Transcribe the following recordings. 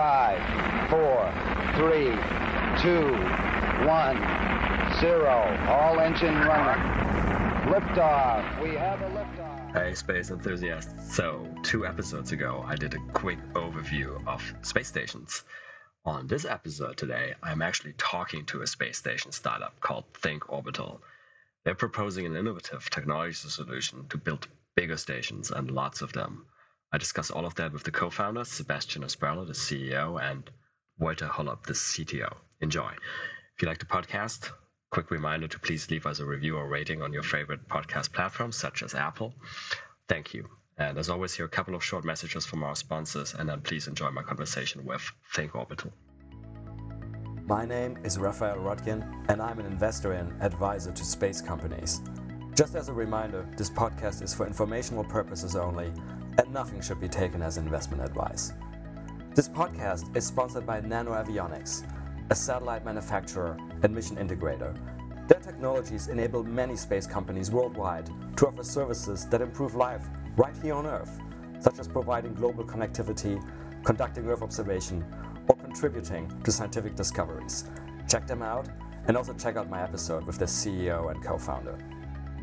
Five, four, three, two, one, zero. All engine running. Liftoff. We have a liftoff. Hey, space enthusiasts. So, two episodes ago, I did a quick overview of space stations. On this episode today, I'm actually talking to a space station startup called Think Orbital. They're proposing an innovative technology solution to build bigger stations and lots of them. I discuss all of that with the co-founders, Sebastian Asperle, the CEO, and Walter Holub, the CTO. Enjoy. If you like the podcast, quick reminder to please leave us a review or rating on your favorite podcast platforms, such as Apple. Thank you. And as always, here are a couple of short messages from our sponsors, and then please enjoy my conversation with Think Orbital. My name is Raphael Roettgen, and I'm an investor and advisor to space companies. Just as a reminder, this podcast is for informational purposes only and nothing should be taken as investment advice. This podcast is sponsored by NanoAvionics, a satellite manufacturer and mission integrator. Their technologies enable many space companies worldwide to offer services that improve life right here on Earth, such as providing global connectivity, conducting Earth observation, or contributing to scientific discoveries. Check them out and also check out my episode with the CEO and co founder.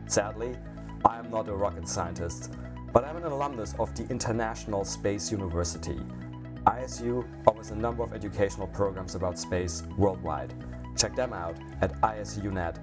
Sadly, I am not a rocket scientist but I'm an alumnus of the International Space University. ISU offers a number of educational programs about space worldwide. Check them out at isunet.edu.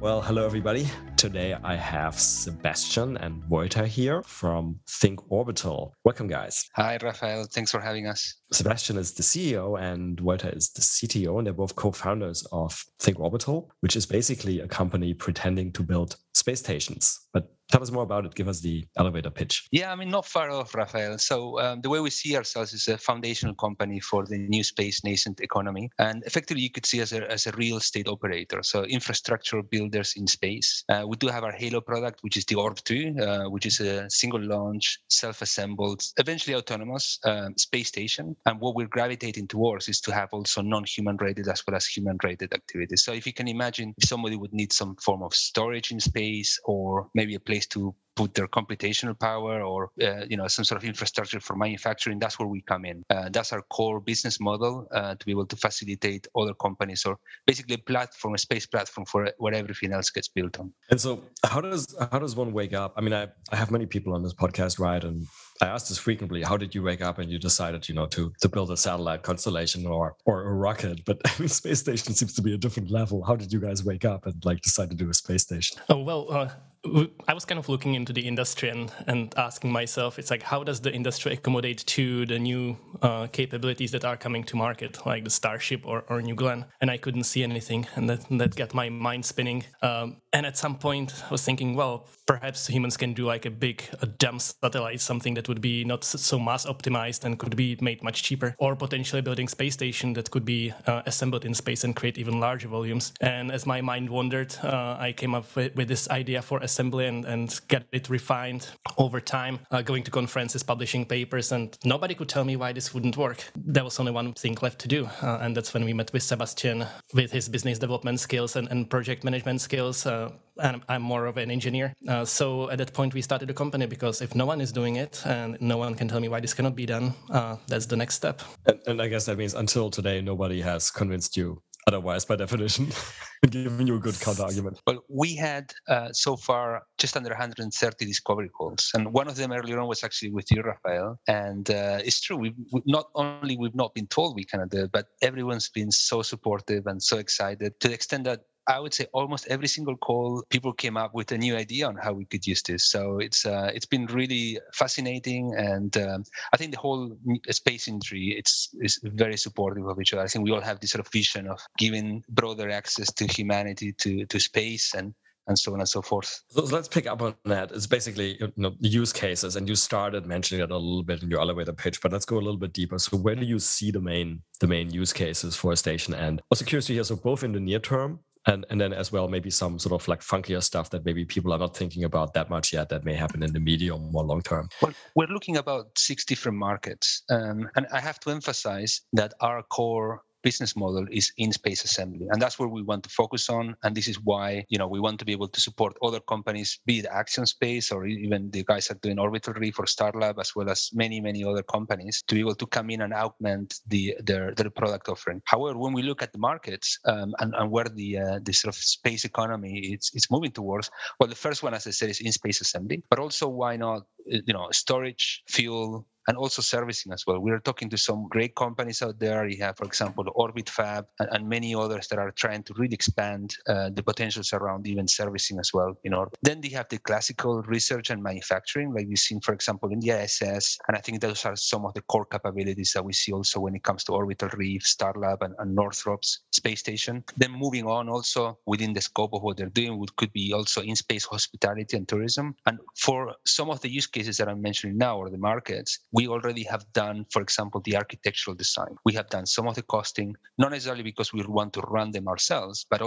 Well, hello everybody. Today I have Sebastian and Walter here from Think Orbital. Welcome, guys. Hi, Raphael. Thanks for having us. Sebastian is the CEO and Walter is the CTO, and they're both co founders of Think Orbital, which is basically a company pretending to build space stations. But Tell us more about it. Give us the elevator pitch. Yeah, I mean, not far off, Rafael. So, um, the way we see ourselves is a foundational company for the new space nascent economy. And effectively, you could see us as a, as a real estate operator. So, infrastructure builders in space. Uh, we do have our Halo product, which is the Orb2, uh, which is a single launch, self assembled, eventually autonomous um, space station. And what we're gravitating towards is to have also non human rated as well as human rated activities. So, if you can imagine, if somebody would need some form of storage in space or maybe a place place to put their computational power or uh, you know some sort of infrastructure for manufacturing that's where we come in uh, that's our core business model uh, to be able to facilitate other companies or basically a platform a space platform for where everything else gets built on and so how does how does one wake up i mean i, I have many people on this podcast right and I ask this frequently. How did you wake up and you decided, you know, to to build a satellite constellation or or a rocket? But I mean, space station seems to be a different level. How did you guys wake up and like decide to do a space station? Oh well, uh, I was kind of looking into the industry and, and asking myself, it's like, how does the industry accommodate to the new uh, capabilities that are coming to market, like the Starship or, or New Glenn? And I couldn't see anything, and that, that got my mind spinning. Um, and at some point, I was thinking, well, perhaps humans can do like a big, a dumb satellite, something that would be not so mass optimized and could be made much cheaper, or potentially building space station that could be uh, assembled in space and create even larger volumes. And as my mind wandered, uh, I came up with, with this idea for a assembly and, and get it refined over time, uh, going to conferences, publishing papers, and nobody could tell me why this wouldn't work. There was only one thing left to do, uh, and that's when we met with Sebastian with his business development skills and, and project management skills. Uh, and I'm more of an engineer. Uh, so at that point, we started a company because if no one is doing it and no one can tell me why this cannot be done, uh, that's the next step. And, and I guess that means until today, nobody has convinced you otherwise by definition giving you a good counter argument. Well we had uh, so far just under 130 discovery calls and one of them earlier on was actually with you Raphael and uh, it's true we not only we've not been told we cannot do it but everyone's been so supportive and so excited to the extent that I would say almost every single call, people came up with a new idea on how we could use this. So it's uh, it's been really fascinating, and um, I think the whole space industry it's is very supportive of each other. I think we all have this sort of vision of giving broader access to humanity to to space and and so on and so forth. So let's pick up on that. It's basically you know use cases, and you started mentioning it a little bit in your elevator pitch, but let's go a little bit deeper. So where do you see the main the main use cases for a station? And also curious to hear, so both in the near term and and then as well maybe some sort of like funkier stuff that maybe people are not thinking about that much yet that may happen in the medium or long term. Well we're looking about six different markets. Um, and i have to emphasize that our core business model is in space assembly, and that's where we want to focus on. And this is why you know we want to be able to support other companies, be it Axiom Space or even the guys that are doing Orbital Reef or Starlab, as well as many many other companies, to be able to come in and augment the their their product offering. However, when we look at the markets um, and, and where the uh, the sort of space economy it's it's moving towards, well, the first one, as I said, is in space assembly, but also why not you know storage, fuel, and also servicing as well. We are talking to some great companies out there. You have, for example, Orbit Fab and, and many others that are trying to really expand uh, the potentials around even servicing as well. You know, then they have the classical research and manufacturing, like we've seen, for example, in the ISS. And I think those are some of the core capabilities that we see also when it comes to Orbital Reef, Starlab, and, and Northrop's space station. Then moving on, also within the scope of what they're doing, would could be also in space hospitality and tourism. And for some of the use cases that I'm mentioning now, or the markets, we already have done, for example, the architectural design. We have done some of the costing, not necessarily because we want to run them ourselves, but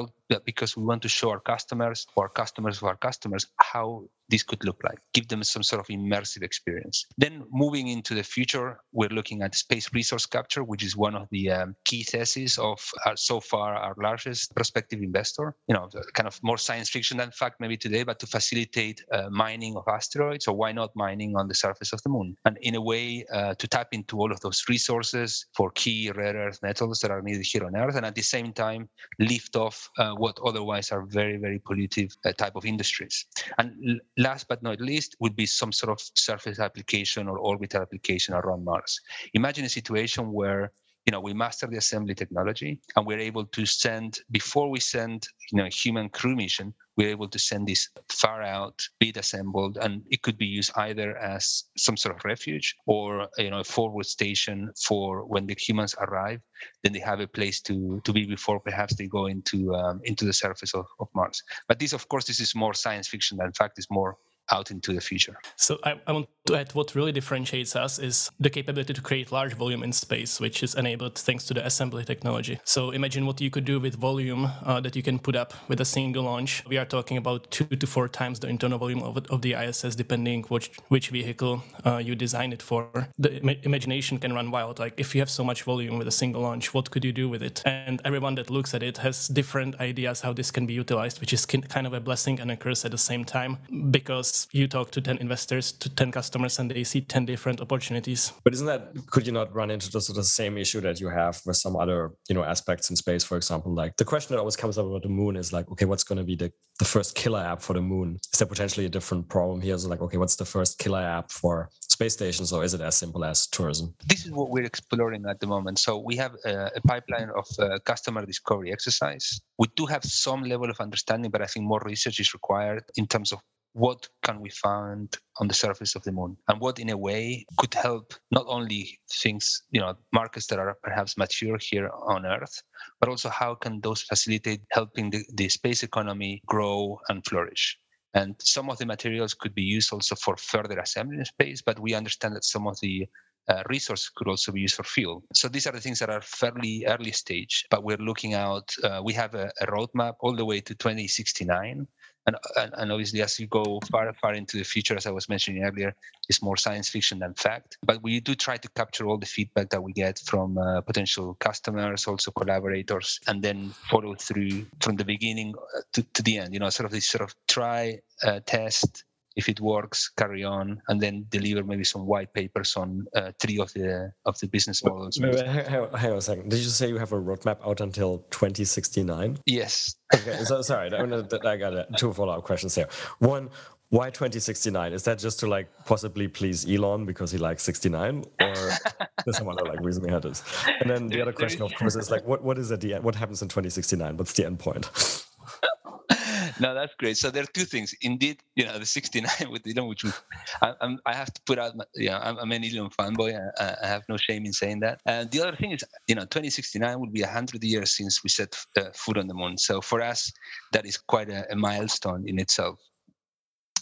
because we want to show our customers or customers of our customers how this could look like, give them some sort of immersive experience. Then moving into the future, we're looking at space resource capture, which is one of the um, key theses of our, so far our largest prospective investor. You know, kind of more science fiction than fact maybe today, but to facilitate uh, mining of asteroids, or why not mining on the surface of the moon? And in a way, uh, to tap into all of those resources for key rare earth metals that are needed here on Earth, and at the same time, lift off uh, what otherwise are very, very pollutive uh, type of industries. And last but not least would be some sort of surface application or orbital application around Mars. Imagine a situation where you know we master the assembly technology and we're able to send before we send you know a human crew mission we're able to send this far out bit assembled and it could be used either as some sort of refuge or you know a forward station for when the humans arrive then they have a place to to be before perhaps they go into um, into the surface of, of mars. But this of course this is more science fiction than fact is more out into the future. So I, I, want to add what really differentiates us is the capability to create large volume in space, which is enabled thanks to the assembly technology. So imagine what you could do with volume uh, that you can put up with a single launch. We are talking about two to four times the internal volume of, of the ISS, depending which which vehicle uh, you design it for. The Im- imagination can run wild. Like if you have so much volume with a single launch, what could you do with it? And everyone that looks at it has different ideas how this can be utilized, which is kind of a blessing and a curse at the same time because you talk to 10 investors to 10 customers and they see 10 different opportunities. But isn't that could you not run into the, the same issue that you have with some other you know aspects in space for example? Like the question that always comes up about the moon is like okay what's going to be the, the first killer app for the moon? Is there potentially a different problem here? So like okay what's the first killer app for space stations or is it as simple as tourism? This is what we're exploring at the moment. So we have a, a pipeline of uh, customer discovery exercise. We do have some level of understanding but i think more research is required in terms of what can we find on the surface of the moon and what in a way could help not only things you know markets that are perhaps mature here on earth but also how can those facilitate helping the, the space economy grow and flourish and some of the materials could be used also for further assembly in space but we understand that some of the uh, resources could also be used for fuel. So these are the things that are fairly early stage, but we're looking out. Uh, we have a, a, roadmap all the way to 2069 and, and, obviously as you go far far into the future as i was mentioning earlier it's more science fiction than fact. But we do try to capture all the feedback that we get from uh, potential customers also collaborators and then follow through from the beginning uh, to, to the end you know sort of this sort of try uh, test if it works, carry on, and then deliver maybe some white papers on uh, three of the of the business models. Wait, wait, hang, hang on a second. Did you say you have a roadmap out until 2069? Yes. Okay, so sorry, I got two follow up questions here. One, why 2069? Is that just to like possibly please Elon because he likes 69, or there's some other like reason behind this? And then the other question, of course, is like, what what is at the end? What happens in 2069? What's the end point? No, that's great. So there are two things. Indeed, you know, the 69 with Elon, which I, I'm, I have to put out, my, you know, I'm, I'm an Elon fanboy. I, I, have no shame in saying that. And the other thing is, you know, 2069 will be 100 years since we set uh, foot on the moon. So for us, that is quite a, a milestone in itself.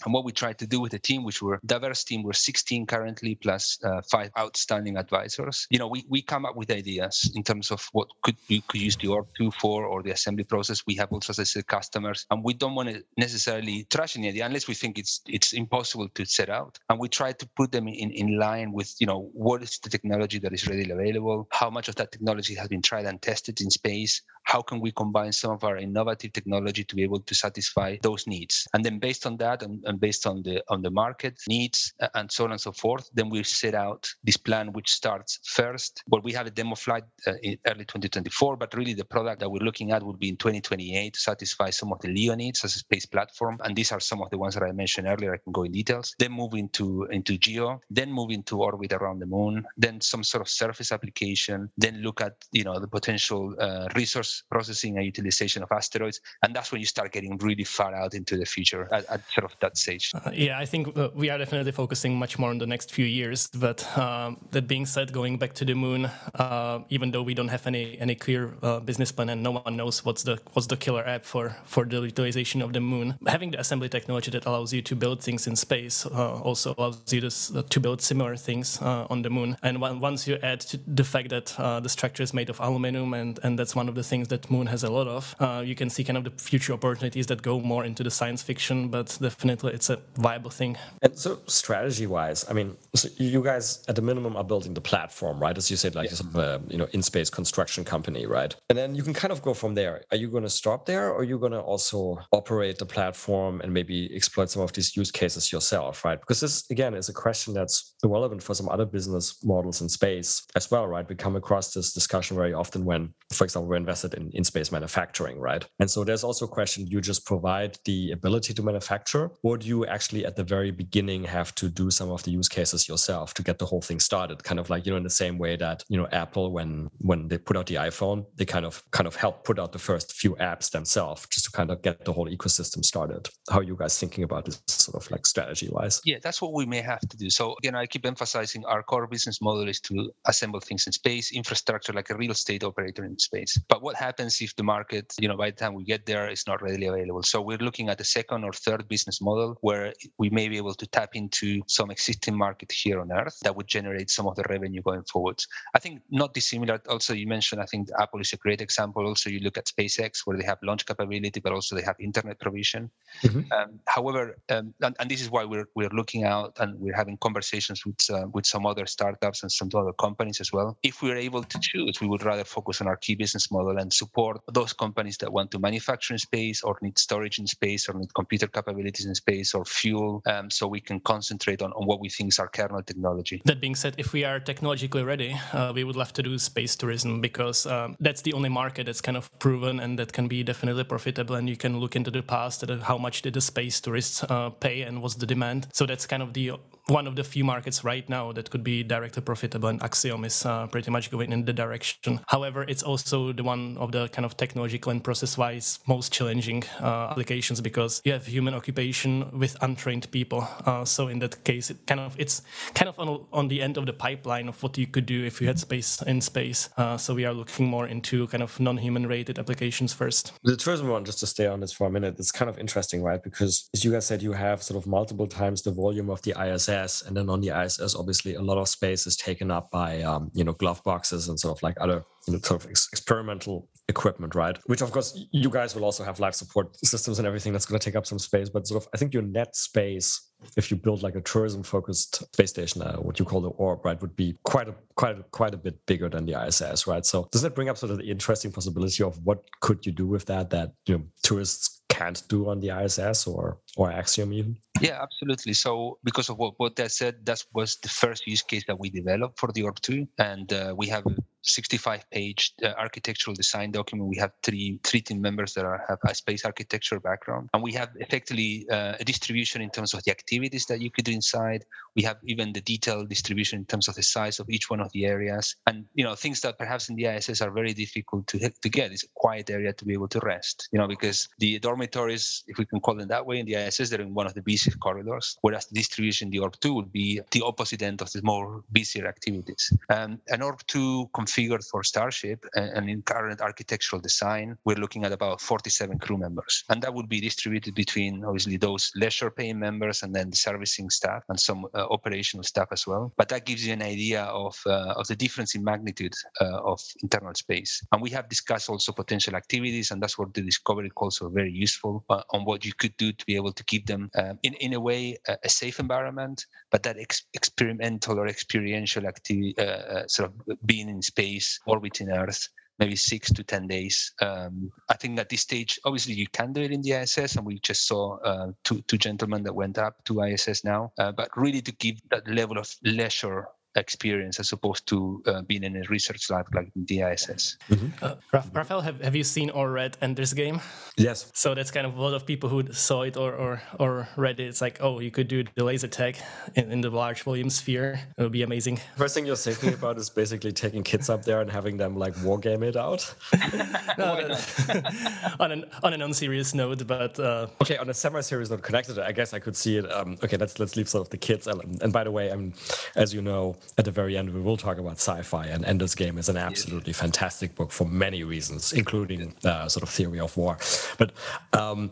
And what we tried to do with the team, which were diverse team, we're 16 currently plus uh, five outstanding advisors. You know, we, we come up with ideas in terms of what could we could use the Orb2 for or the assembly process. We have also, as I said, customers, and we don't want to necessarily trash any idea unless we think it's it's impossible to set out. And we try to put them in, in line with, you know, what is the technology that is readily available, how much of that technology has been tried and tested in space, how can we combine some of our innovative technology to be able to satisfy those needs and then based on that and, and, based on the on the market needs and so on and so forth then we set out this plan which starts first well we have a demo flight uh, in early 2024 but really the product that we're looking at will be in 2028 to satisfy some of the leo needs as a space platform and these are some of the ones that i mentioned earlier i can go in details then move into into geo then move into orbit around the moon then some sort of surface application then look at you know the potential uh, resource processing and utilization of asteroids. And that's when you start getting really far out into the future at, at sort of that stage. Uh, yeah, I think uh, we are definitely focusing much more on the next few years. But um, that being said, going back to the moon, uh, even though we don't have any any clear uh, business plan and no one knows what's the what's the killer app for for the utilization of the moon, having the assembly technology that allows you to build things in space uh, also allows you to, to build similar things uh, on the moon. And once you add the fact that the structure is made of aluminum and and that's one of the things that Moon has a lot of. You can see kind of the future opportunities that go more into the science fiction, but definitely it's a viable thing. And so, strategy wise, I mean, so you guys at the minimum are building the platform, right? As you said, like yeah. of a uh, you know in space construction company, right? And then you can kind of go from there. Are you going to stop there, or are you going to also operate the platform and maybe exploit some of these use cases yourself, right? Because this again is a question that's relevant for some other business models in space as well, right? We come across this discussion very often when, for example, we're invested in, in space manufacturing, right? And so there's also a question you just provide the ability to manufacture, or do you actually at the very beginning have to do some of the use cases yourself to get the whole thing started? Kind of like, you know, in the same way that, you know, Apple, when when they put out the iPhone, they kind of kind of help put out the first few apps themselves just to kind of get the whole ecosystem started. How are you guys thinking about this sort of like strategy wise? Yeah, that's what we may have to do. So again, I keep emphasizing our core business model is to assemble things in space, infrastructure like a real estate operator in space. But what happens if the market, you know, by the time we get there, is not readily available? So we're looking at a second or third business model where we may be able to tap into some existing market here on Earth that would generate some of the revenue going forward. I think not dissimilar. Also, you mentioned, I think Apple is a great example. Also, you look at SpaceX where they have launch capability, but also they have internet provision. Mm-hmm. Um, however, um, and, and, this is why we're we're looking out and we're having conversations with uh, with some other startups and some other companies as well. If we're able to choose, we would rather focus on our key business model and support those companies that want to manufacture in space or need storage in space or need computer capabilities in space or fuel um, so we can concentrate on, on what we think is our kernel technology. That being said, if we are technologically ready, uh, we would love to do space tourism because um, that's the only market that's kind of proven and that can be definitely profitable. And you can look into the past at how much did the space tourists uh, pay and what's the demand. So that's kind of the one of the few markets right now that could be directly profitable, and Axiom is uh, pretty much going in the direction. However, it's also the one of the kind of technological and process-wise most challenging uh, applications because you have human occupation with untrained people. Uh, so in that case, it kind of it's kind of on, on the end of the pipeline of what you could do if you had space in space. Uh, so we are looking more into kind of non-human rated applications first. The tourism one, just to stay on this for a minute, it's kind of interesting, right? Because as you guys said, you have sort of multiple times the volume of the ISS, and then on the ISS, obviously, a lot of space is taken up by um, you know glove boxes and sort of like other sort of ex- experimental equipment, right? Which of course you guys will also have life support systems and everything that's going to take up some space. But sort of, I think your net space, if you build like a tourism-focused space station, uh, what you call the orb, right, would be quite a quite a, quite a bit bigger than the ISS, right? So does that bring up sort of the interesting possibility of what could you do with that that you know tourists can't do on the ISS or or Axiom even? Yeah, absolutely. So because of what, what that said, that was the first use case that we developed for the Orb2, and uh, we have 65 page uh, architectural design document. We have three three team members that are, have a space architecture background, and we have effectively uh, a distribution in terms of the activities that you could do inside. We have even the detailed distribution in terms of the size of each one of the areas, and you know things that perhaps in the ISS are very difficult to to get is a quiet area to be able to rest. You know because the dormitories, if we can call them that way, in the They're in one of the busiest corridors, whereas the distribution in the Orb2 would be the opposite end of the more busier activities. Um, an Orb2 configured for Starship and in current architectural design, we're looking at about 47 crew members. And that would be distributed between obviously those leisure paying members and then the servicing staff and some uh, operational staff as well. But that gives you an idea of, uh, of the difference in magnitude uh, of internal space. And we have discussed also potential activities, and that's where the discovery calls are very useful uh, on what you could do to be able to keep them um, in, in a way a, a safe environment, but that ex- experimental or experiential activity, uh, uh, sort of being in space, orbiting Earth, maybe six to 10 days. Um, I think at this stage, obviously, you can do it in the ISS, and we just saw uh, two, two gentlemen that went up to ISS now. Uh, but really, to give that level of leisure experience as opposed to uh, being in a research lab like in the ISS. Mm-hmm. Uh, Raphael, have, have you seen or read Ender's Game? Yes. So that's kind of a lot of people who saw it or, or, or read it. It's like, oh, you could do the laser tag in, in the large volume sphere. It would be amazing. First thing you're thinking about is basically taking kids up there and having them like war game it out. no, on an on an unserious note, but uh... okay, on a semi-serious note, connected. I guess I could see it. Um, okay, let's let's leave sort of the kids element. And by the way, I mean, as you know, at the very end, we will talk about sci-fi, and Ender's Game is an absolutely fantastic book for many reasons, including uh, sort of theory of war. But um,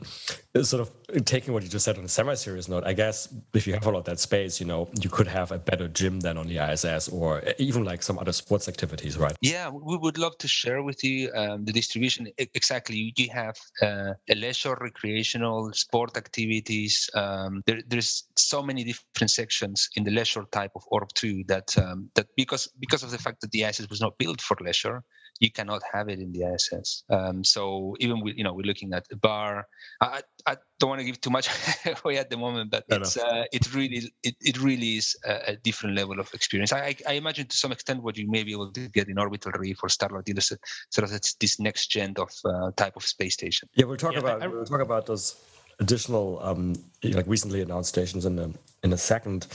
sort of taking what you just said on a semi-serious note, I guess if you have a lot of that space, you know, you could have a better gym than on the ISS, or even like some other sports activities, right? Yeah, we would love to share with you um, the distribution. Exactly, you have uh, leisure, recreational, sport activities. Um, there, there's so many different sections in the leisure type of Orb 2 that um, that because because of the fact that the ISS was not built for leisure, you cannot have it in the ISS. Um, so even we, you know, we're looking at a bar. I, I don't want to give too much away at the moment, but it's uh, it really it, it really is a, a, different level of experience. I, I imagine to some extent what you may be able to get in orbital reef or Starlab is sort of this next gen of uh, type of space station. Yeah, we'll talk yeah, about I, we'll talk about those additional um, like recently announced stations in a in a second.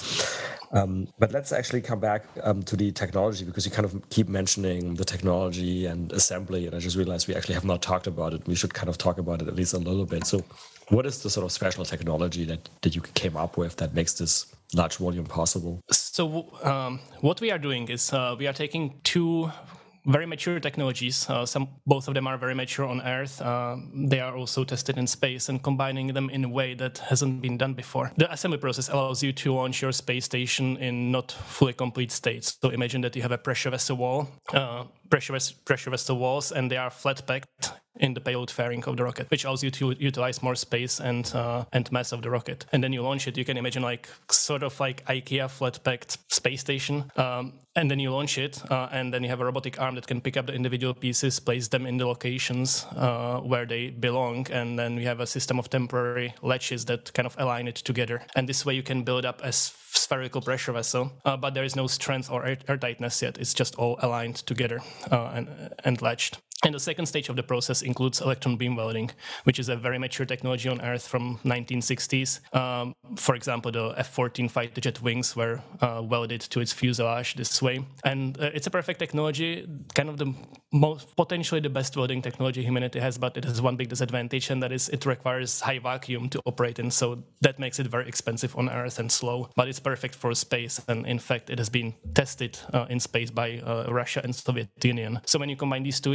Um, but let's actually come back um, to the technology because you kind of keep mentioning the technology and assembly, and I just realized we actually have not talked about it. We should kind of talk about it at least a little bit. So, what is the sort of special technology that that you came up with that makes this large volume possible? So, um, what we are doing is uh, we are taking two very mature technologies. Uh, some, both of them are very mature on Earth. Uh, they are also tested in space and combining them in a way that hasn't been done before. The assembly process allows you to launch your space station in not fully complete states. So imagine that you have a pressure vessel wall, uh, pressure, pressure vessel walls, and they are flat packed in the payload fairing of the rocket, which allows you to utilize more space and uh, and mass of the rocket. And then you launch it. You can imagine like sort of like IKEA flat packed space station. Um, and then you launch it, uh, and then you have a robotic arm that can pick up the individual pieces, place them in the locations uh, where they belong, and then we have a system of temporary latches that kind of align it together. And this way you can build up a spherical pressure vessel, uh, but there is no strength or air- airtightness yet. It's just all aligned together uh, and, and latched. And the second stage of the process includes electron beam welding, which is a very mature technology on Earth from 1960s. Um, for example, the F-14 fighter jet wings were uh, welded to its fuselage this way, and uh, it's a perfect technology, kind of the most potentially the best welding technology humanity has. But it has one big disadvantage, and that is it requires high vacuum to operate in, so that makes it very expensive on Earth and slow. But it's perfect for space, and in fact, it has been tested uh, in space by uh, Russia and Soviet Union. So when you combine these two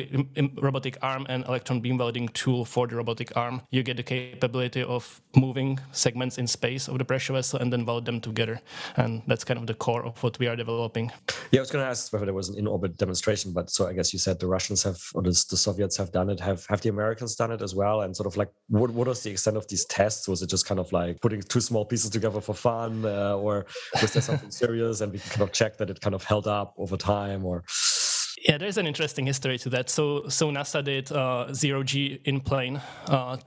robotic arm and electron beam welding tool for the robotic arm, you get the capability of moving segments in space of the pressure vessel and then weld them together. And that's kind of the core of what we are developing. Yeah, I was going to ask whether there was an in-orbit demonstration, but so I guess you said the Russians have, or the, the Soviets have done it. Have have the Americans done it as well? And sort of like, what what was the extent of these tests? Was it just kind of like putting two small pieces together for fun, uh, or was there something serious? And we can kind of check that it kind of held up over time, or yeah, there's an interesting history to that. So, so NASA did uh, zero G in plane uh,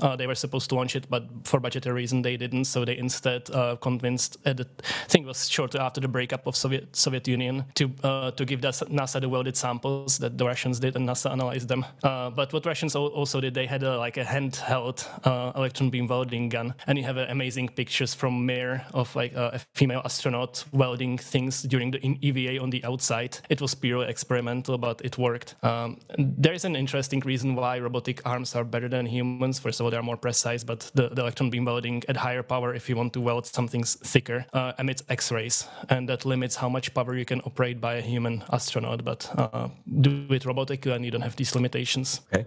uh, they were supposed to launch it, but for budgetary reason they didn't. So they instead uh, convinced, uh, the, it was shortly after the breakup of Soviet Soviet Union, to uh, to give NASA the welded samples that the Russians did, and NASA analyzed them. Uh, but what Russians also did, they had a, like a handheld uh, electron beam welding gun, and you have amazing pictures from Mir of like a female astronaut welding things during the EVA on the outside. It was purely experimental, but it worked. Um, there is an interesting reason why robotic arms are better than humans for of all, they are more precise, but the, the electron beam welding at higher power, if you want to weld something thicker, uh, emits X-rays, and that limits how much power you can operate by a human astronaut. But uh, do it robotically, and you don't have these limitations. Okay.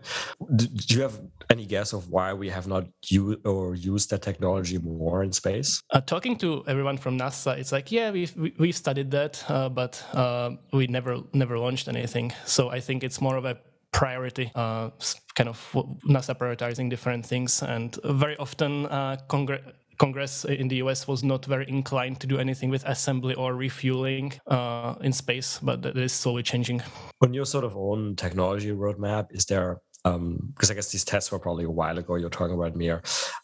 Do, do you have any guess of why we have not used or used that technology more in space? Uh, talking to everyone from NASA, it's like, yeah, we've we've studied that, uh, but uh, we never never launched anything. So I think it's more of a priority, uh, kind of NASA prioritizing different things, and very often uh, Congress. In the US was not very inclined to do anything with assembly or refueling uh, in space, but that is slowly changing. On your sort of own technology roadmap, is there because um, I guess these tests were probably a while ago. You're talking about Mir.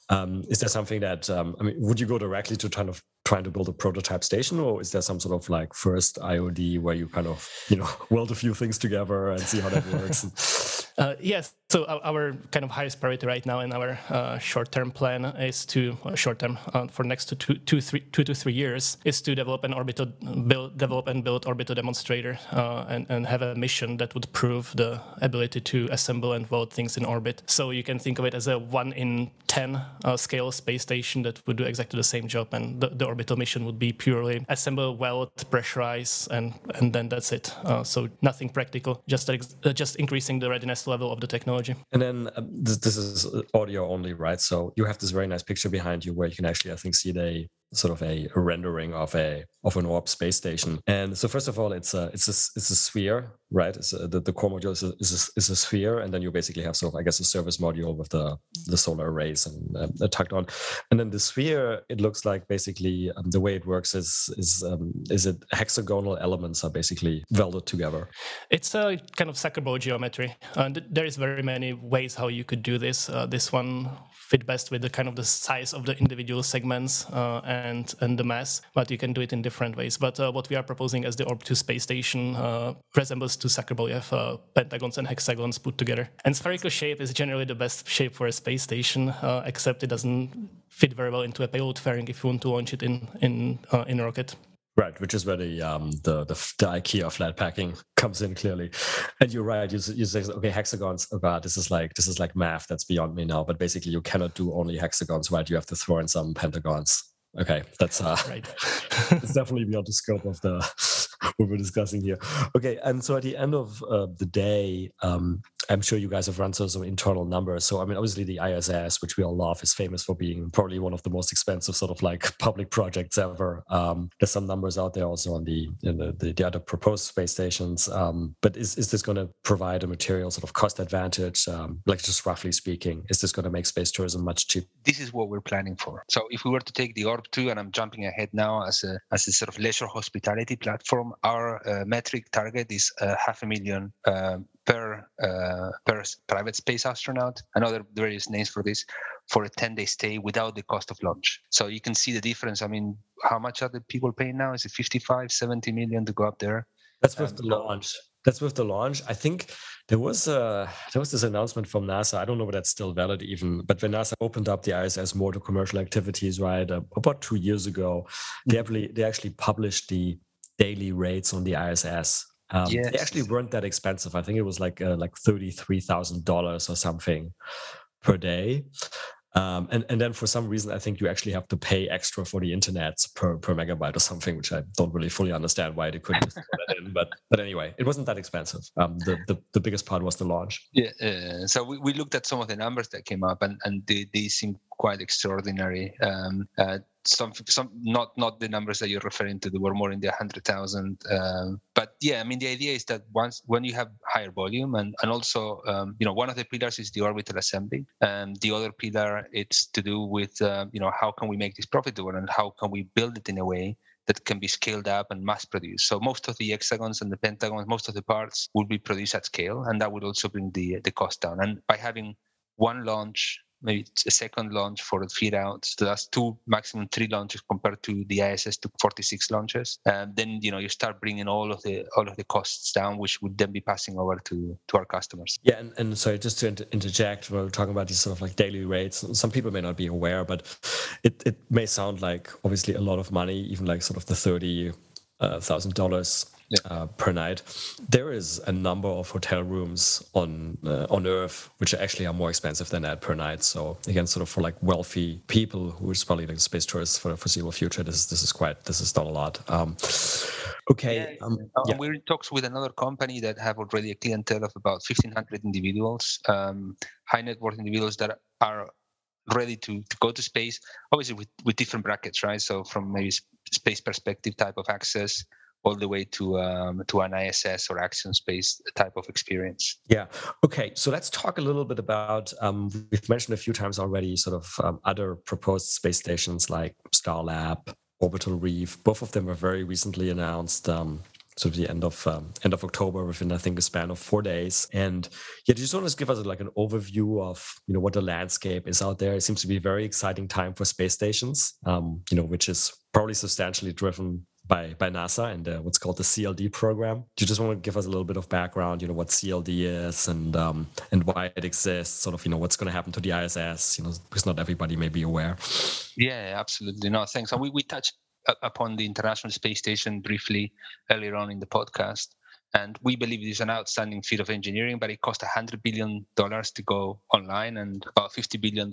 Um, is there something that um, I mean? Would you go directly to kind of trying to build a prototype station, or is there some sort of like first IOD where you kind of you know weld a few things together and see how that works? uh, yes. So our, kind of highest priority right now in our uh, short-term plan is to uh, short-term uh, for next two, two, three, two to three years is to develop an orbital build, develop and build orbital demonstrator uh, and, and have a mission that would prove the ability to assemble and weld things in orbit. So you can think of it as a one in ten uh, scale space station that would do exactly the same job, and the, the orbital mission would be purely assemble, weld, pressurize, and and then that's it. Uh, so nothing practical, just just increasing the readiness level of the technology technology. And then um, this, this is audio only, right? So you have this very nice picture behind you where you can actually, I think, see the sort of a, rendering of a of an orb space station. And so first of all, it's a it's a it's a sphere, right? It's a, the, the core module is a, is a, is, a, sphere, and then you basically have sort of I guess a service module with the the solar arrays and um, tucked on. And then the sphere, it looks like basically um, the way it works is is um, is it hexagonal elements are basically welded together. It's a kind of Goldberg geometry, and there is very many ways how you could do this. Uh, this one fit best with the kind of the size of the individual segments uh, and and the mass, but you can do it in different ways. But uh, what we are proposing as the Orb 2 space station uh, resembles to have uh, pentagons and hexagons put together. And spherical shape is generally the best shape for a space station, uh, except it doesn't fit very well into a payload fairing if you want to launch it in in uh, in a rocket. Right, which is where the um the the, the IKEA flat packing comes in clearly, and you're right. You, you say okay, hexagons. Oh god, this is like this is like math. That's beyond me now. But basically, you cannot do only hexagons, right? You have to throw in some pentagons. Okay, that's uh, right. it's definitely beyond the scope of the what we're discussing here. Okay, and so at the end of uh, the day, um, I'm sure you guys have run some internal numbers. So I mean, obviously the ISS, which we all love, is famous for being probably one of the most expensive sort of like public projects ever. Um, there's some numbers out there also on the the, the, the, other proposed space stations. Um, but is is this going to provide a material sort of cost advantage? Um, like just roughly speaking, is this going to make space tourism much cheaper? This is what we're planning for. So if we were to take the Orb 2, and I'm jumping ahead now as a as a sort of leisure hospitality platform, our uh, metric target is uh, half a million uh, per uh, per private space astronaut. And other various names for this for a 10 day stay without the cost of launch. So you can see the difference. I mean how much are the people paying now? Is it 55 70 million to go up there? That's with the launch. That's with the launch. I think there was a there was this announcement from nasa. I don't know if that's still valid even but when nasa opened up the iss more to commercial activities right uh, about two years ago they mm. actually they actually published the daily rates on the iss um, yes. They actually weren't that expensive. I think it was like uh, like thirty three thousand dollars or something per day. Um, and and then for some reason, I think you actually have to pay extra for the internet per per megabyte or something, which I don't really fully understand why they couldn't just put that in. But but anyway, it wasn't that expensive. Um, the, the the biggest part was the launch. Yeah. Uh, so we, we looked at some of the numbers that came up, and and they, they seem quite extraordinary. Um, uh, some some not not the numbers that you're referring to. They were more in the hundred thousand. Um, but yeah, I mean the idea is that once when you have higher volume and and also um, you know one of the pillars is the orbital assembly, and the other pillar it's to do with uh, you know how can we make this profitable and how can we build it in a way that can be scaled up and mass produced. So most of the hexagons and the pentagons, most of the parts will be produced at scale, and that would also bring the the cost down. And by having one launch maybe a second launch for the feed out. So that's two maximum three launches compared to the ISS to 46 launches. And then you know you start bringing all of the all of the costs down, which would then be passing over to to our customers. Yeah, and, and sorry, just to inter- interject, we're talking about these sort of like daily rates. Some people may not be aware, but it it may sound like obviously a lot of money, even like sort of the thirty uh, thousand dollars yeah. uh, per night. There is a number of hotel rooms on uh, on Earth which actually are more expensive than that per night. So again, sort of for like wealthy people who is probably like space tourists for the foreseeable future, this this is quite this is not a lot. Um, okay, yeah, um, yeah. we're in talks with another company that have already a clientele of about 1,500 individuals, um, high net worth individuals that are ready to, to go to space obviously with, with different brackets right so from maybe space perspective type of access all the way to um, to an ISS or Axiom Space type of experience. Yeah. Okay. So let's talk a little bit about. Um, we've mentioned a few times already, sort of um, other proposed space stations like Starlab, Orbital Reef. Both of them were very recently announced. Um, sort of the end of um, end of October within I think a span of four days. And yeah, just want to give us like an overview of you know what the landscape is out there. It seems to be a very exciting time for space stations, um, you know, which is probably substantially driven by by NASA and uh, what's called the CLD program. Do you just want to give us a little bit of background? You know what CLD is and um, and why it exists. Sort of you know what's going to happen to the ISS. You know because not everybody may be aware. Yeah, absolutely. No, thanks. And we we touched upon the International Space Station briefly earlier on in the podcast. And we believe it is an outstanding feat of engineering, but it cost $100 billion to go online and about $50 billion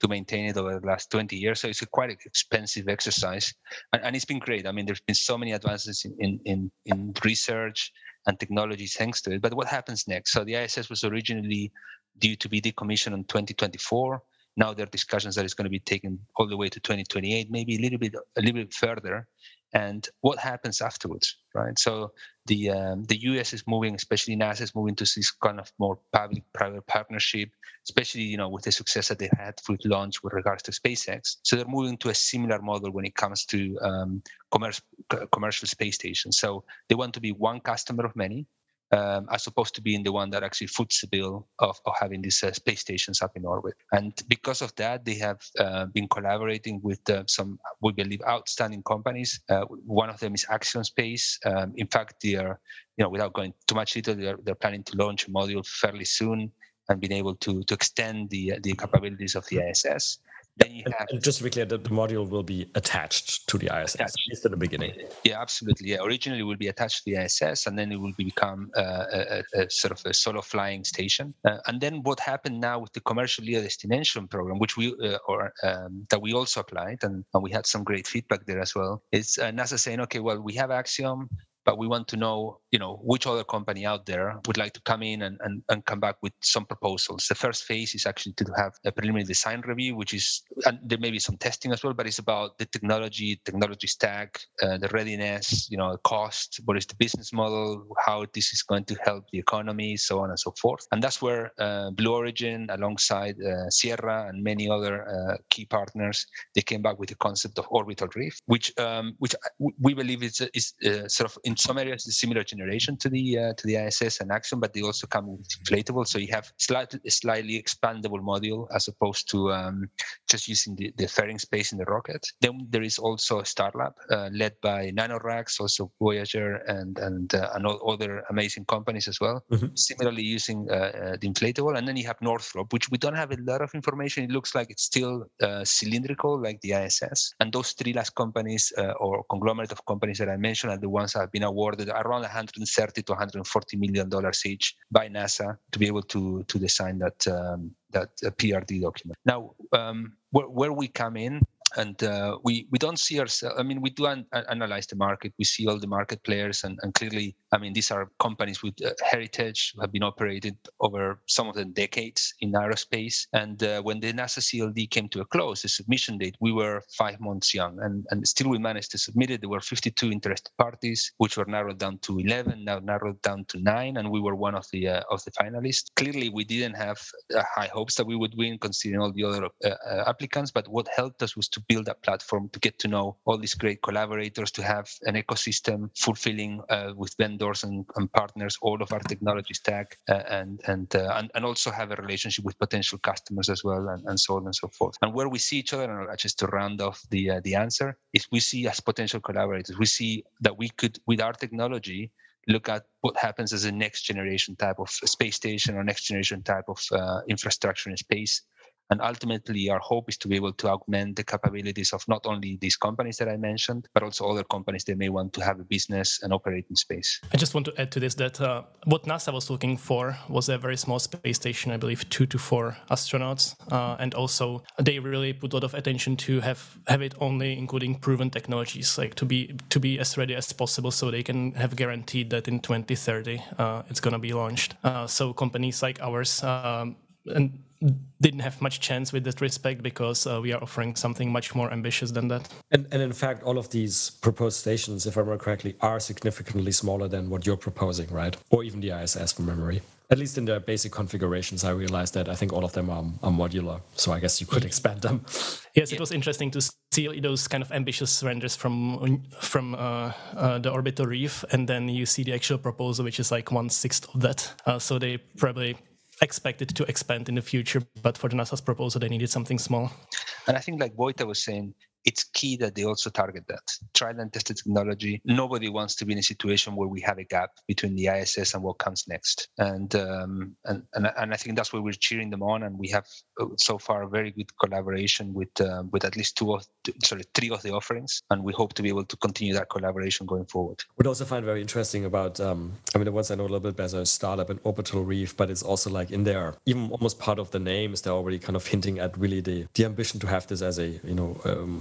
to maintain it over the last 20 years. So it's a quite expensive exercise. And, and it's been great. I mean, there's been so many advances in, in, in, in research and technology thanks to it. But what happens next? So the ISS was originally due to be decommissioned in 2024. Now there are discussions that it's going to be taken all the way to 2028, maybe a little bit a little bit further and what happens afterwards, right? So the um, the U.S. is moving, especially NASA is moving to this kind of more public-private partnership, especially you know with the success that they had with launch with regards to SpaceX. So they're moving to a similar model when it comes to um, commercial commercial space stations. So they want to be one customer of many, um, as opposed to being the one that actually foots the bill of, of having these uh, space stations up in orbit. And because of that, they have uh, been collaborating with uh, some, we believe, outstanding companies. Uh, one of them is Axiom Space. Um, in fact, they are, you know, without going too much detail, they're, they're planning to launch a module fairly soon and being able to to extend the the capabilities of the ISS. Then you have and just to be clear, the, the module will be attached to the ISS, attached. at least in the beginning. Yeah, absolutely. Yeah, originally it will be attached to the ISS, and then it will become uh, a, a, sort of a solo flying station. Uh, and then what happened now with the commercial LEO destination program, which we uh, or um, that we also applied, and, and we had some great feedback there as well. Is uh, NASA saying, okay, well, we have Axiom, but we want to know you know which other company out there would like to come in and, and, and come back with some proposals. The first phase is actually to have a preliminary design review which is and there may be some testing as well but it's about the technology technology stack uh, the readiness you know cost what is the business model how this is going to help the economy so on and so forth. And that's where uh, blue origin alongside uh, sierra and many other uh, key partners they came back with the concept of orbital reef which um, which we believe is, is uh, sort of in some areas a similar generation to the uh, to the ISS and Axiom, but they also come with inflatable. So you have slightly slightly expandable module as opposed to um, just using the, the fairing space in the rocket. Then there is also Starlab, uh, led by NanoRacks, also Voyager and and uh, and other amazing companies as well. Mm-hmm. Similarly, using uh, uh, the inflatable, and then you have Northrop, which we don't have a lot of information. It looks like it's still uh, cylindrical, like the ISS. And those three last companies or conglomerate of companies that I mentioned are the ones that have been awarded around 130 to 140 million dollars each by NASA to be able to to design that um, that uh, PRD document. Now, um, where, where we come in and uh, we we don't see ourselves. I mean, we do an, analyze the market. We see all the market players, and, and clearly, I mean, these are companies with uh, heritage who have been operated over some of the decades in aerospace. And uh, when the NASA CLD came to a close, the submission date, we were five months young, and and still we managed to submit it. There were 52 interested parties, which were narrowed down to 11, now narrowed down to nine, and we were one of the uh, of the finalists. Clearly, we didn't have uh, high hopes that we would win, considering all the other uh, applicants. But what helped us was to build a platform to get to know all these great collaborators, to have an ecosystem fulfilling uh, with vendors and, and, partners all of our technology stack, uh, and and, uh, and, and also have a relationship with potential customers as well, and, and so on and so forth. And where we see each other, and just to round off the uh, the answer, is we see as potential collaborators. We see that we could, with our technology, look at what happens as a next generation type of space station or next generation type of uh, infrastructure in space And ultimately, our hope is to be able to augment the capabilities of not only these companies that I mentioned, but also other companies that may want to have a business and operate in space. I just want to add to this that uh, what NASA was looking for was a very small space station, I believe two to four astronauts. Uh, and also, they really put a lot of attention to have, have it only including proven technologies, like to be to be as ready as possible so they can have guaranteed that in 2030 uh, it's going to be launched. Uh, so companies like ours um, and didn't have much chance with that respect because uh, we are offering something much more ambitious than that. And, and in fact, all of these proposed stations, if I remember correctly, are significantly smaller than what you're proposing, right? Or even the ISS from memory. At least in their basic configurations, I realized that I think all of them are, are modular. So I guess you could expand them. Yes, it was interesting to see those kind of ambitious renders from from uh, uh, the orbital reef, and then you see the actual proposal, which is like one sixth of that. Uh, so they probably expected to expand in the future, but for the NASA's proposal, they needed something small. And I think, like Vojta was saying, it's key that they also target that tried and tested technology. Nobody wants to be in a situation where we have a gap between the ISS and what comes next. And um, and, and and I think that's why we're cheering them on. And we have uh, so far a very good collaboration with um, with at least two of sorry three of the offerings, and we hope to be able to continue that collaboration going forward. What I also find very interesting about um, I mean the ones I know a little bit better is Starlab and orbital reef, but it's also like in there even almost part of the name is they're already kind of hinting at really the the ambition to have this as a you know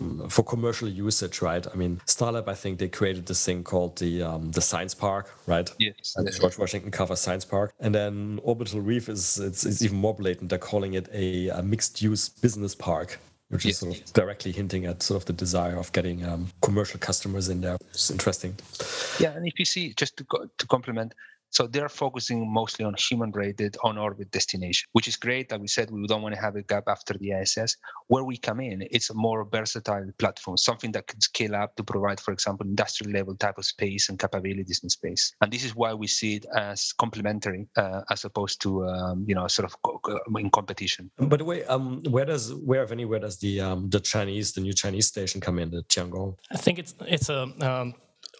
um, for commercial usage, right? I mean, Starlab, I think they created this thing called the um, the Science Park, right? Yes. And George Washington Carver Science Park, and then Orbital Reef is it's, it's even more blatant. They're calling it a, a mixed use business park. Which is yes. sort of directly hinting at sort of the desire of getting um, commercial customers in there. It's interesting. Yeah, and if you see, just to to complement, so they're focusing mostly on human rated on orbit destination, which is great. Like we said, we don't want to have a gap after the ISS. Where we come in, it's a more versatile platform, something that can scale up to provide, for example, industrial level type of space and capabilities in space. And this is why we see it as complementary uh, as opposed to, um, you know, sort of in competition. By the way, um, where does, where if anywhere does the um, the Chinese, the new Chinese station come in, the Tiangong? I think it's it's a um,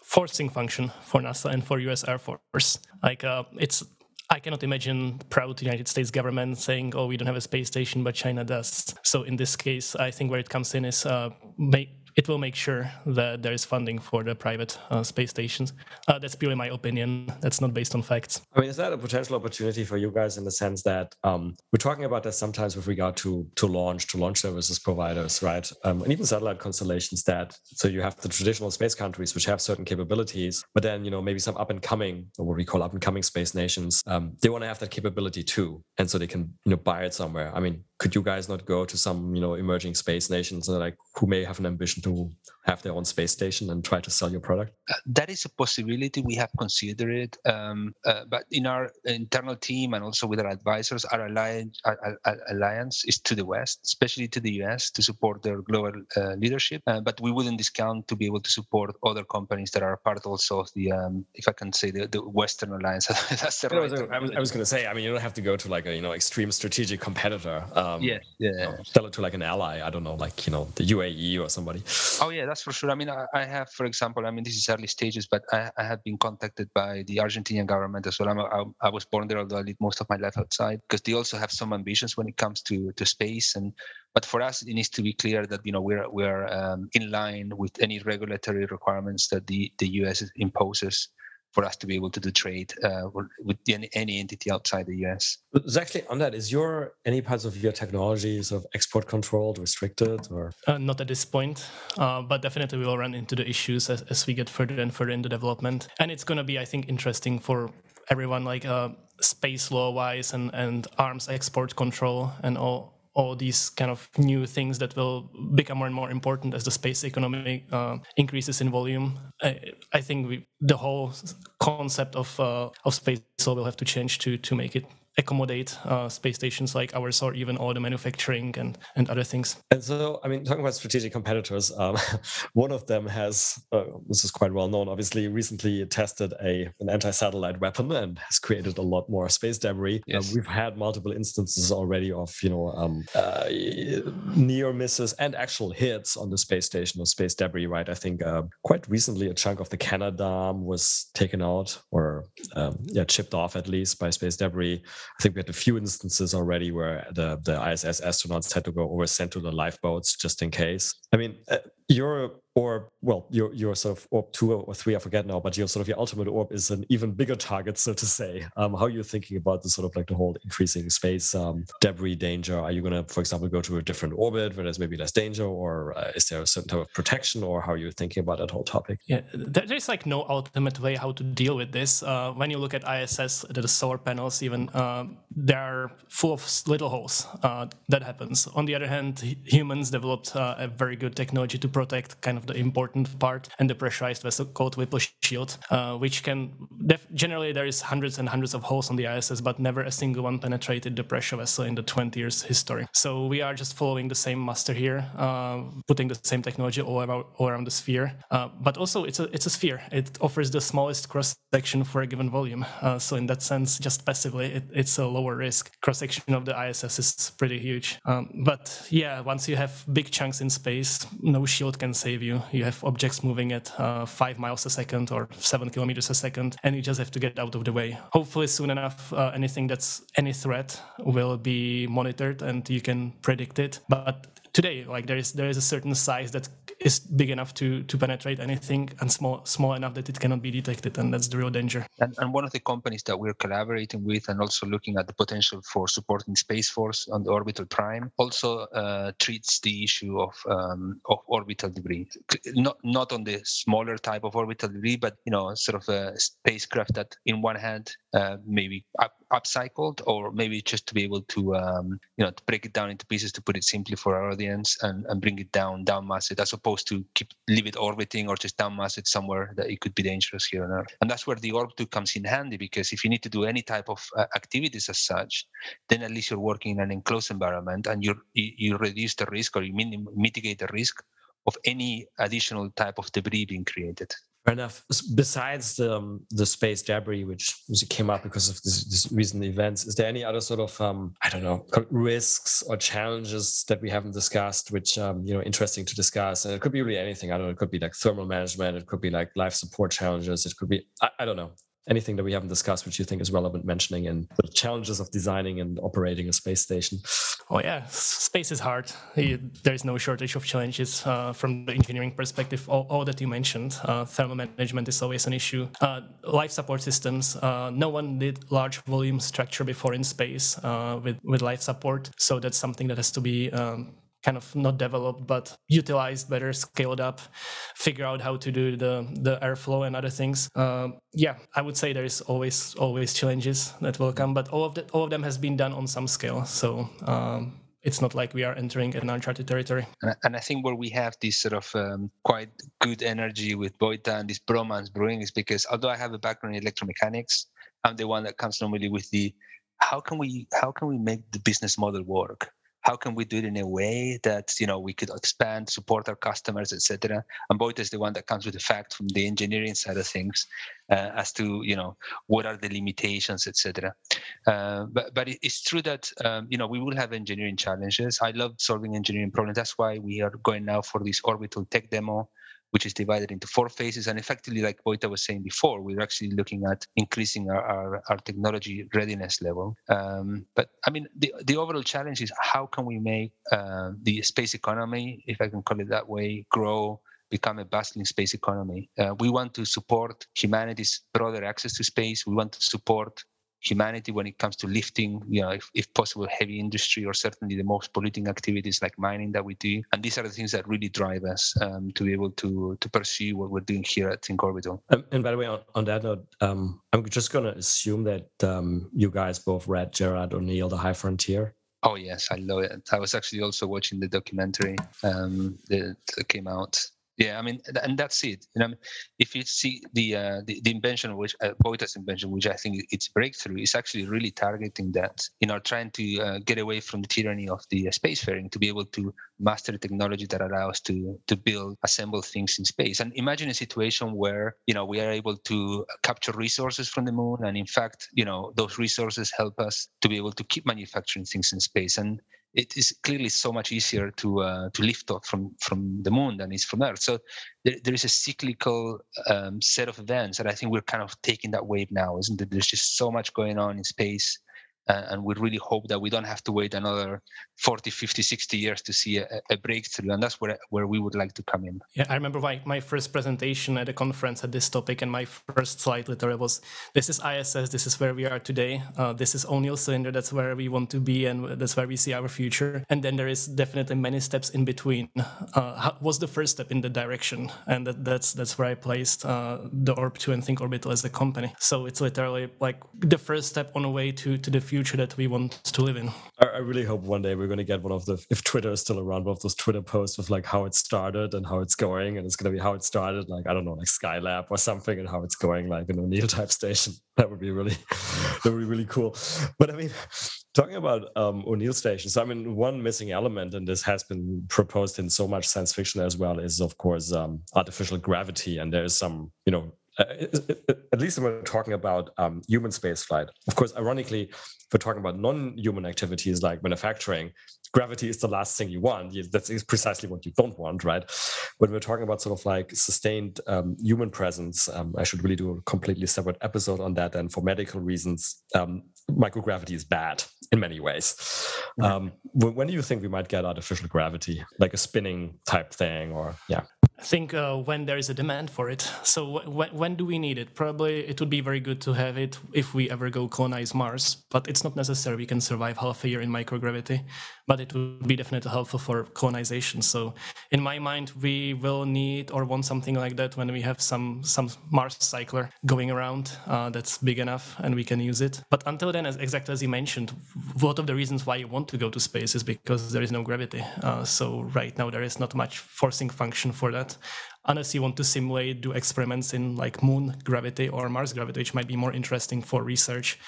forcing function for NASA and for US Air Force. Like uh, it's I cannot imagine proud United States government saying, "Oh, we don't have a space station, but China does." So in this case, I think where it comes in is uh, make it will make sure that there is funding for the private uh, space stations. Uh, that's purely my opinion. That's not based on facts. I mean, is that a potential opportunity for you guys in the sense that um, we're talking about that sometimes with regard to to launch, to launch services providers, right? Um, and even satellite constellations that so you have the traditional space countries which have certain capabilities, but then you know maybe some up and coming or what we call up and coming space nations, um, they want to have that capability too, and so they can you know buy it somewhere. I mean, could you guys not go to some you know emerging space nations and like who may have an ambition to have their own space station and try to sell your product uh, that is a possibility we have considered it um, uh, but in our internal team and also with our advisors our alliance, our, our alliance is to the west especially to the us to support their global uh, leadership uh, but we wouldn't discount to be able to support other companies that are part also of the um, if i can say the, the western alliance that's the right I was, I was going to say i mean you don't have to go to like a you know extreme strategic competitor um, yeah, yeah. You know, sell it to like an ally. I don't know, like you know, the UAE or somebody. Oh yeah, that's for sure. I mean, I, I have, for example, I mean, this is early stages, but I, I have been contacted by the Argentinian government as well. I'm, I, I was born there, although I lived most of my life outside, because they also have some ambitions when it comes to to space. And but for us, it needs to be clear that you know we're we're um, in line with any regulatory requirements that the the US imposes for us to be able to do trade uh, with any, any, entity outside the US. Actually, on that, is your any parts of your technology sort of export controlled, restricted, or uh, not at this point? Uh, but definitely, we will run into the issues as, as we get further and further into development, and it's going to be, I think, interesting for everyone, like uh, space law wise and and arms export control and all all these kind of new things that will become more and more important as the space economy uh, increases in volume. I, I think we, the whole concept of uh, of space will have to change to to make it accommodate uh, space stations like ours or even all the manufacturing and, and other things. And so, I mean, talking about strategic competitors, um, one of them has, uh, this is quite well known, obviously recently tested a an anti-satellite weapon and has created a lot more space debris. Uh, yes. Uh, we've had multiple instances already of, you know, um, uh, near misses and actual hits on the space station or space debris, right? I think uh, quite recently a chunk of the Canadarm was taken out or, um, yeah, chipped off at least by space debris. I think we had a few instances already where the the ISS astronauts had to go over sent to the lifeboats just in case. I mean, uh, you're or well your your sort of orb two or three i forget now but your sort of your ultimate orb is an even bigger target so to say. Um, how are you thinking about the sort of like the whole increasing space um, debris danger? Are you going to for example go to a different orbit where there's maybe less danger or uh, is there a certain type of protection or how are you thinking about that whole topic? Yeah there's like no ultimate way how to deal with this. Uh, when you look at iss the solar panels even uh, they are full of little holes uh, that happens. On the other hand humans developed uh, a very good technology to protect kind of the important part and the pressurized vessel called Whipple Shield, uh, which can def- generally there is hundreds and hundreds of holes on the ISS, but never a single one penetrated the pressure vessel in the 20 years history. So we are just following the same master here, uh, putting the same technology all around, all around the sphere. Uh, but also it's a it's a sphere. It offers the smallest cross section for a given volume. Uh, so in that sense, just passively, it, it's a lower risk. Cross section of the ISS is pretty huge. Um, but yeah, once you have big chunks in space, no shield can save you. You have objects moving at uh, five miles a second or seven kilometers a second, and you just have to get out of the way. Hopefully, soon enough, uh, anything that's any threat will be monitored and you can predict it. But today like there is there is a certain size that is big enough to to penetrate anything and small small enough that it cannot be detected and that's the real danger. And, and one of the companies that we're collaborating with and also looking at the potential for supporting space force on the orbital prime also uh, treats the issue of um, of orbital debris. Not not on the smaller type of orbital debris but you know sort of a spacecraft that in one hand uh, maybe up, upcycled or maybe just to be able to um, you know to break it down into pieces to put it simply for our audience and, and bring it down down mass it as opposed to keep leave it orbiting or just down mass it somewhere that it could be dangerous here on earth. And that's where the orb 2 comes in handy because if you need to do any type of uh, activities as such then at least you're working in an enclosed environment and you you reduce the risk or you mitigate the risk of any additional type of debris being created Fair enough. Besides the um, the space debris, which came up because of this, this recent events, is there any other sort of um, I don't know risks or challenges that we haven't discussed, which um, you know interesting to discuss? And it could be really anything. I don't know. It could be like thermal management. It could be like life support challenges. It could be I, I don't know anything that we haven't discussed which you think is relevant mentioning and the challenges of designing and operating a space station. Oh yeah. Space is hard. There is no shortage of challenges uh, from the engineering perspective all, all that you mentioned. Uh, thermal management is always an issue. Uh, life support systems uh, no one did large volume structure before in space uh, with, with life support. So that's something that has to be um, kind of not developed but utilized better scaled up figure out how to do the the airflow and other things uh, yeah i would say there's always always challenges that will come but all of that all of them has been done on some scale so um, it's not like we are entering an uncharted territory. And I think where we have this sort of um, quite good energy with Boita and this bromance brewing is because although I have a background in electromechanics, I'm the one that comes normally with the how can we how can we make the business model work? How can we do it in a way that you know we could expand support our customers etc and Boita is the one that comes with the fact from the engineering side of things uh, as to you know what are the limitations etc uh, but but it's true that um, you know we will have engineering challenges. I love solving engineering problems. That's why we are going now for this orbital tech demo which is divided into four phases. And effectively, like Boita was saying before, we're actually looking at increasing our, our, our technology readiness level. Um, but I mean, the, the overall challenge is how can we make uh, the space economy, if I can call it that way, grow become a bustling space economy. Uh, we want to support humanity's broader access to space. We want to support humanity when it comes to lifting, you know, if, if possible, heavy industry or certainly the most polluting activities like mining that we do. And these are the things that really drive us um, to be able to to pursue what we're doing here at Think Orbital. Um, and by the way, on, on that note, um, I'm just going to assume that um, you guys both read Gerard O'Neill, The High Frontier. Oh yes, I love it. I was actually also watching the documentary um, that came out yeah, I mean, and that's it. You know, if you see the uh, the, the, invention, which uh, invention, which I think it's breakthrough, is actually really targeting that. You know, trying to uh, get away from the tyranny of the uh, spacefaring to be able to master technology that allows to to build, assemble things in space. And imagine a situation where you know we are able to capture resources from the moon, and in fact, you know, those resources help us to be able to keep manufacturing things in space. And it is clearly so much easier to uh, to lift off from from the moon than it's from Earth. So there, there is a cyclical um, set of events that I think we're kind of taking that wave now, isn't it? There's just so much going on in space and we really hope that we don't have to wait another 40 50 60 years to see a, a, breakthrough. And that's where where we would like to come in. Yeah i remember my, my first presentation at a conference at this topic and my first slide literally was this is iss this is where we are today. Uh, this is o'neill cylinder that's where we want to be and that's where we see our future. And then there is definitely many steps in between. Uh, was the first step in the direction and that, that's that's where i placed uh, the orb 2 and think orbital as a company. So it's literally like the first step on the way to to the future future that we want to live in. I really hope one day we're going to get one of the, if Twitter is still around, one of those Twitter posts with like how it started and how it's going. And it's going to be how it started, like, I don't know, like Skylab or something, and how it's going, like an O'Neill type station. That would be really, that would be really cool. But I mean, talking about um, O'Neill stations, I mean, one missing element, and this has been proposed in so much science fiction as well, is of course um, artificial gravity. And there is some, you know, uh, at least when we're talking about um, human spaceflight. Of course, ironically, if we're talking about non-human activities like manufacturing, gravity is the last thing you want. That's precisely what you don't want, right? When we're talking about sort of like sustained um, human presence, um, I should really do a completely separate episode on that. And for medical reasons, um, microgravity is bad in many ways. Mm-hmm. when do you think we might get artificial gravity, like a spinning type thing, or yeah? I think uh, when there is a demand for it. So w- when do we need it? Probably it would be very good to have it if we ever go colonize Mars, but it's not necessary. We can survive half a year in microgravity, but it would be definitely helpful for colonization. So in my mind, we will need or want something like that when we have some some Mars cycler going around uh, that's big enough and we can use it. But until then, as exactly as you mentioned, one of the reasons why you want to go to space is because there is no gravity. Uh, so right now there is not much forcing function for that that unless you want to simulate, do experiments in like moon gravity or Mars gravity, which might be more interesting for research.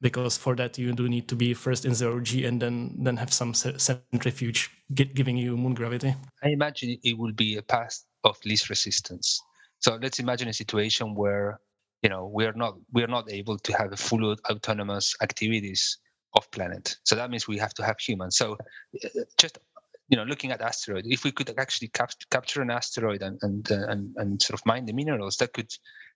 Because for that you do need to be first in zero g and then then have some centrifuge giving you moon gravity. I imagine it will be a path of least resistance. So let's imagine a situation where you know we are not we are not able to have a full autonomous activities of planet. So that means we have to have humans. So uh, just you know looking at asteroid if we could actually cap- capture an asteroid and and, uh, and and sort of mine the minerals that could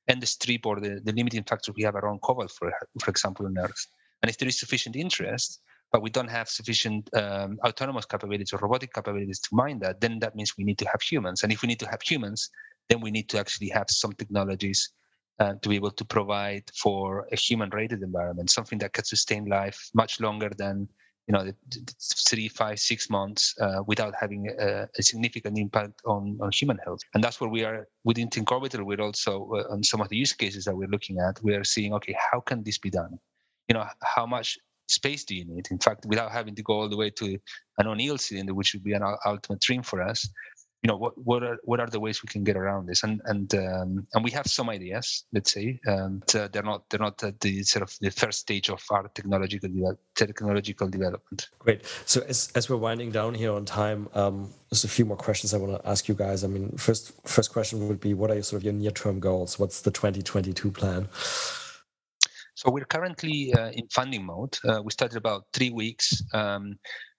end the strip or the, the limiting factor we have around cobalt for for example on earth and if there is sufficient interest but we don't have sufficient um, autonomous capabilities or robotic capabilities to mine that then that means we need to have humans and if we need to have humans then we need to actually have some technologies uh, to be able to provide for a human rated environment something that can sustain life much longer than you know, three, five, six months uh, without having a, a, significant impact on, on human health. And that's where we are within Think Orbital. We're also uh, on some of the use cases that we're looking at. We are seeing, okay, how can this be done? You know, how much space do you need? In fact, without having to go all the way to an O'Neill cylinder, which would be an ultimate dream for us, you know what what are what are the ways we can get around this? And and um, and we have some ideas let's say um, uh, they're not they're not at the sort of the first stage of our technological de- technological development. Great. So as as we're winding down here on time um, there's a few more questions i want to ask you guys. I mean first first question would be what are your sort of your near term goals? What's the 2022 plan? So we're currently uh, in funding mode. Uh, we started about three weeks. Um,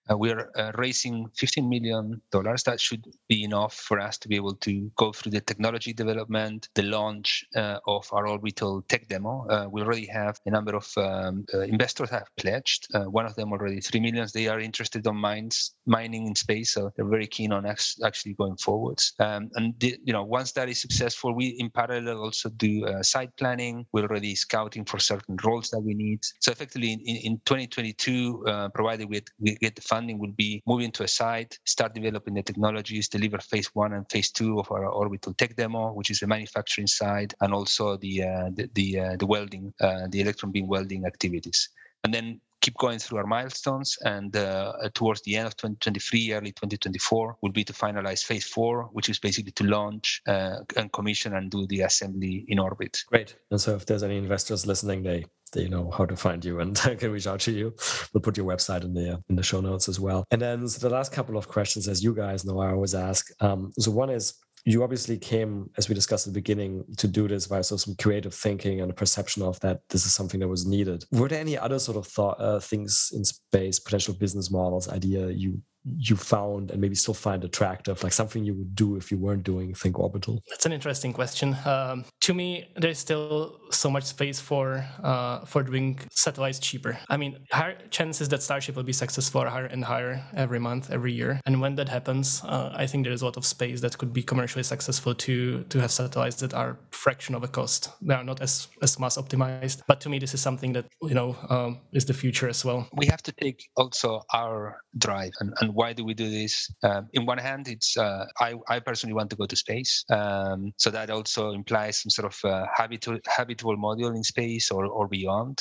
uh, we're uh, raising 15 million dollars. That should be enough for us to be able to go through the technology development, the launch uh, of our orbital tech demo. Uh, we already have a number of um, uh, investors have pledged. Uh, one of them already three millions. They are interested on mines mining in space, so they're very keen on ex- actually going forwards. Um, and the, you know, once that is successful, we in parallel also do site planning. We're already scouting for certain roles that we need. So effectively, in, in 2022, provided we, we get the funding will be moving to a site, start developing the technologies, deliver phase one and phase two of our orbital tech demo, which is the manufacturing side, and also the uh, the the, uh, the welding, uh, the electron beam welding activities, and then keep going through our milestones. And uh, towards the end of 2023, early 2024, will be to finalize phase four, which is basically to launch uh, and commission and do the assembly in orbit. Great. And so, if there's any investors listening, they they know how to find you and can reach out to you. We'll put your website in the in the show notes as well. And then so the last couple of questions, as you guys know, I always ask. Um, so one is you obviously came, as we discussed at the beginning, to do this via so some creative thinking and a perception of that this is something that was needed. Were there any other sort of thought uh, things in space, potential business models, idea you you found and maybe still find attractive, like something you would do if you weren't doing Think Orbital? That's an interesting question. Um, to me, there's still so much space for uh, for doing satellites cheaper. I mean, higher chances that Starship will be successful are higher and higher every month, every year. And when that happens, uh, I think there is a lot of space that could be commercially successful to to have satellites that are fraction of a cost. They are not as as mass optimized. But to me, this is something that you know um, is the future as well. We have to take also our drive and, and why do we do this? Um, in one hand, it's uh, I, I personally want to go to space, um, so that also implies some sort of uh, habitual habitable module in space or or beyond.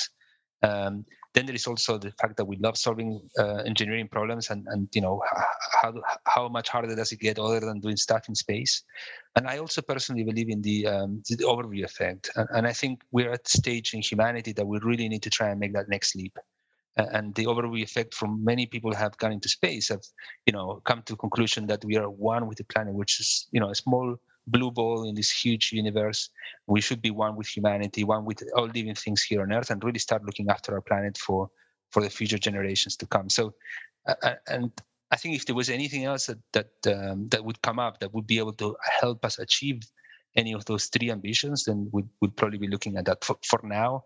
Um, then there is also the fact that we love solving uh, engineering problems and, and you know how, how much harder does it get other than doing stuff in space and i also personally believe in the, um, the overview effect and, and, i think we're at stage in humanity that we really need to try and make that next leap and the overview effect from many people have gone into space have you know come to the conclusion that we are one with the planet which is you know a small blue ball in this huge universe. We should be one with humanity one with all living things here on earth and really start looking after our planet for for the future generations to come. So uh, and i think if there was anything else that that um, that would come up that would be able to help us achieve any of those three ambitions then we'd, we'd probably be looking at that. For, for now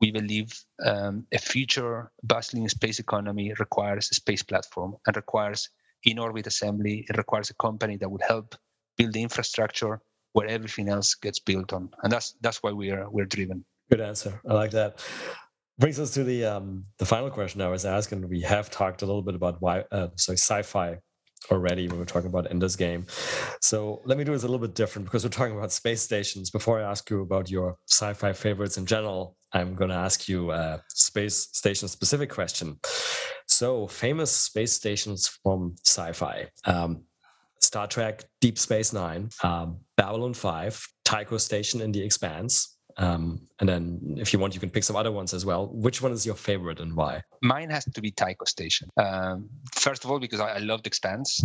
we believe um, a future bustling space economy requires a space platform and requires in orbit assembly. It requires a company that would help build the infrastructure where everything else gets built on, and that's that's why we are we're driven. Good answer. I like that. Brings us to the um, the final question I was asking. We have talked a little bit about why, uh, sorry, sci-fi already when we're talking about Ender's Game. So let me do this a little bit different because we're talking about space stations. Before I ask you about your sci-fi favorites in general, I'm going to ask you a space station specific question. So famous space stations from sci-fi. Um, Star Trek Deep Space Nine, um, Babylon 5, Tycho Station in The Expanse, um, and then if you want, you can pick some other ones as well. Which one is your favorite and why? Mine has to be Tycho Station. Um, first of all, because I, I loved Expanse.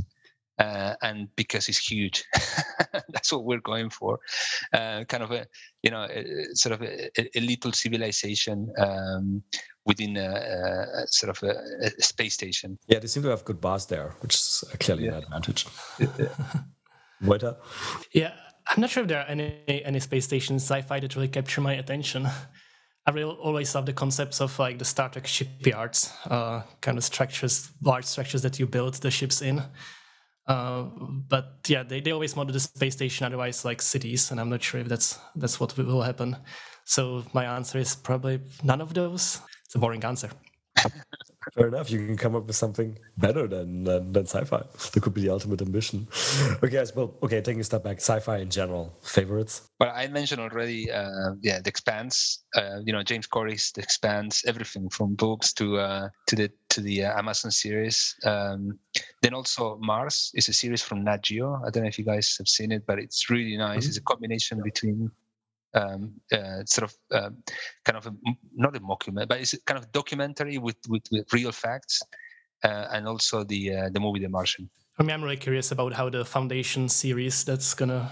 Uh, and because it's huge, that's what we're going for. Uh, kind of a, you know, a, sort of a, a, little civilization um, within a, a, sort of a, space station. Yeah, they seem to have good bars there, which is clearly yeah. an advantage. Waiter? Yeah, I'm not sure if there are any any space station sci-fi that really capture my attention. I really always love the concepts of like the Star Trek shipyards, uh, kind of structures, large structures that you build the ships in. Uh, but yeah, they, they always model the space station otherwise like cities, and I'm not sure if that's that's what will happen. So my answer is probably none of those. It's a boring answer. Fair enough. You can come up with something better than than, than sci-fi. That could be the ultimate ambition. Okay, guys. Well, okay. Taking a step back, sci-fi in general, favorites. Well, I mentioned already. Uh, yeah, The Expanse. Uh, you know, James Corey's The Expanse. Everything from books to uh, to the to the uh, Amazon series. Um, then also Mars is a series from Nat Geo. I don't know if you guys have seen it, but it's really nice. Mm-hmm. It's a combination between um, uh, sort of uh, kind of a, not a mockumentary, but it's kind of documentary with, with, with real facts, uh, and also the uh, the movie The Martian. I mean, I'm really curious about how the Foundation series that's gonna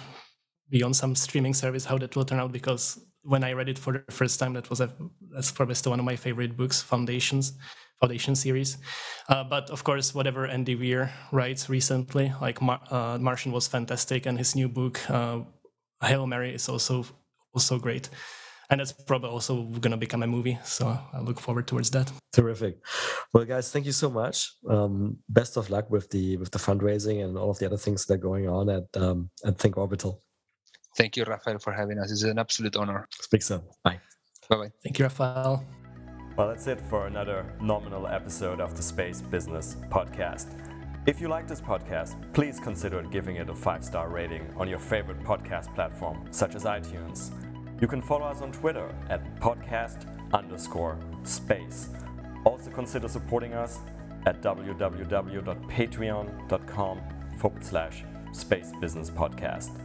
be on some streaming service, how that will turn out. Because when I read it for the first time, that was a that's probably still one of my favorite books, Foundations. Foundation series. Uh, but of course, whatever Andy Weir writes recently, like Mar- uh, Martian was fantastic, and his new book, uh, Hail Mary, is also also great. And it's probably also going to become a movie. So I look forward towards that. Terrific. Well, guys, thank you so much. Um, best of luck with the with the fundraising and all of the other things that are going on at um, at Think Orbital. Thank you, Raphael, for having us. It's an absolute honor. Speak soon. Bye. Bye bye. Thank you, Raphael. Well, that's it for another nominal episode of the Space Business Podcast. If you like this podcast, please consider giving it a five star rating on your favorite podcast platform, such as iTunes. You can follow us on Twitter at podcast underscore space. Also consider supporting us at www.patreon.com forward slash space business podcast.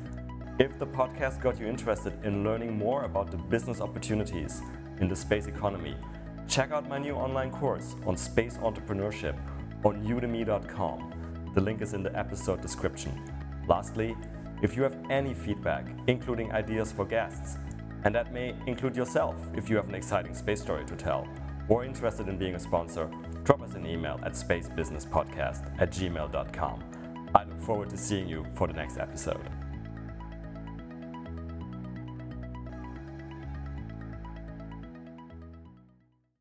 If the podcast got you interested in learning more about the business opportunities in the space economy, check out my new online course on space entrepreneurship on udemy.com. The link is in the episode description. Lastly, if you have any feedback, including ideas for guests, and that may include yourself if you have an exciting space story to tell or interested in being a sponsor, drop us an email at spacebusinesspodcast at gmail.com. I look forward to seeing you for the next episode.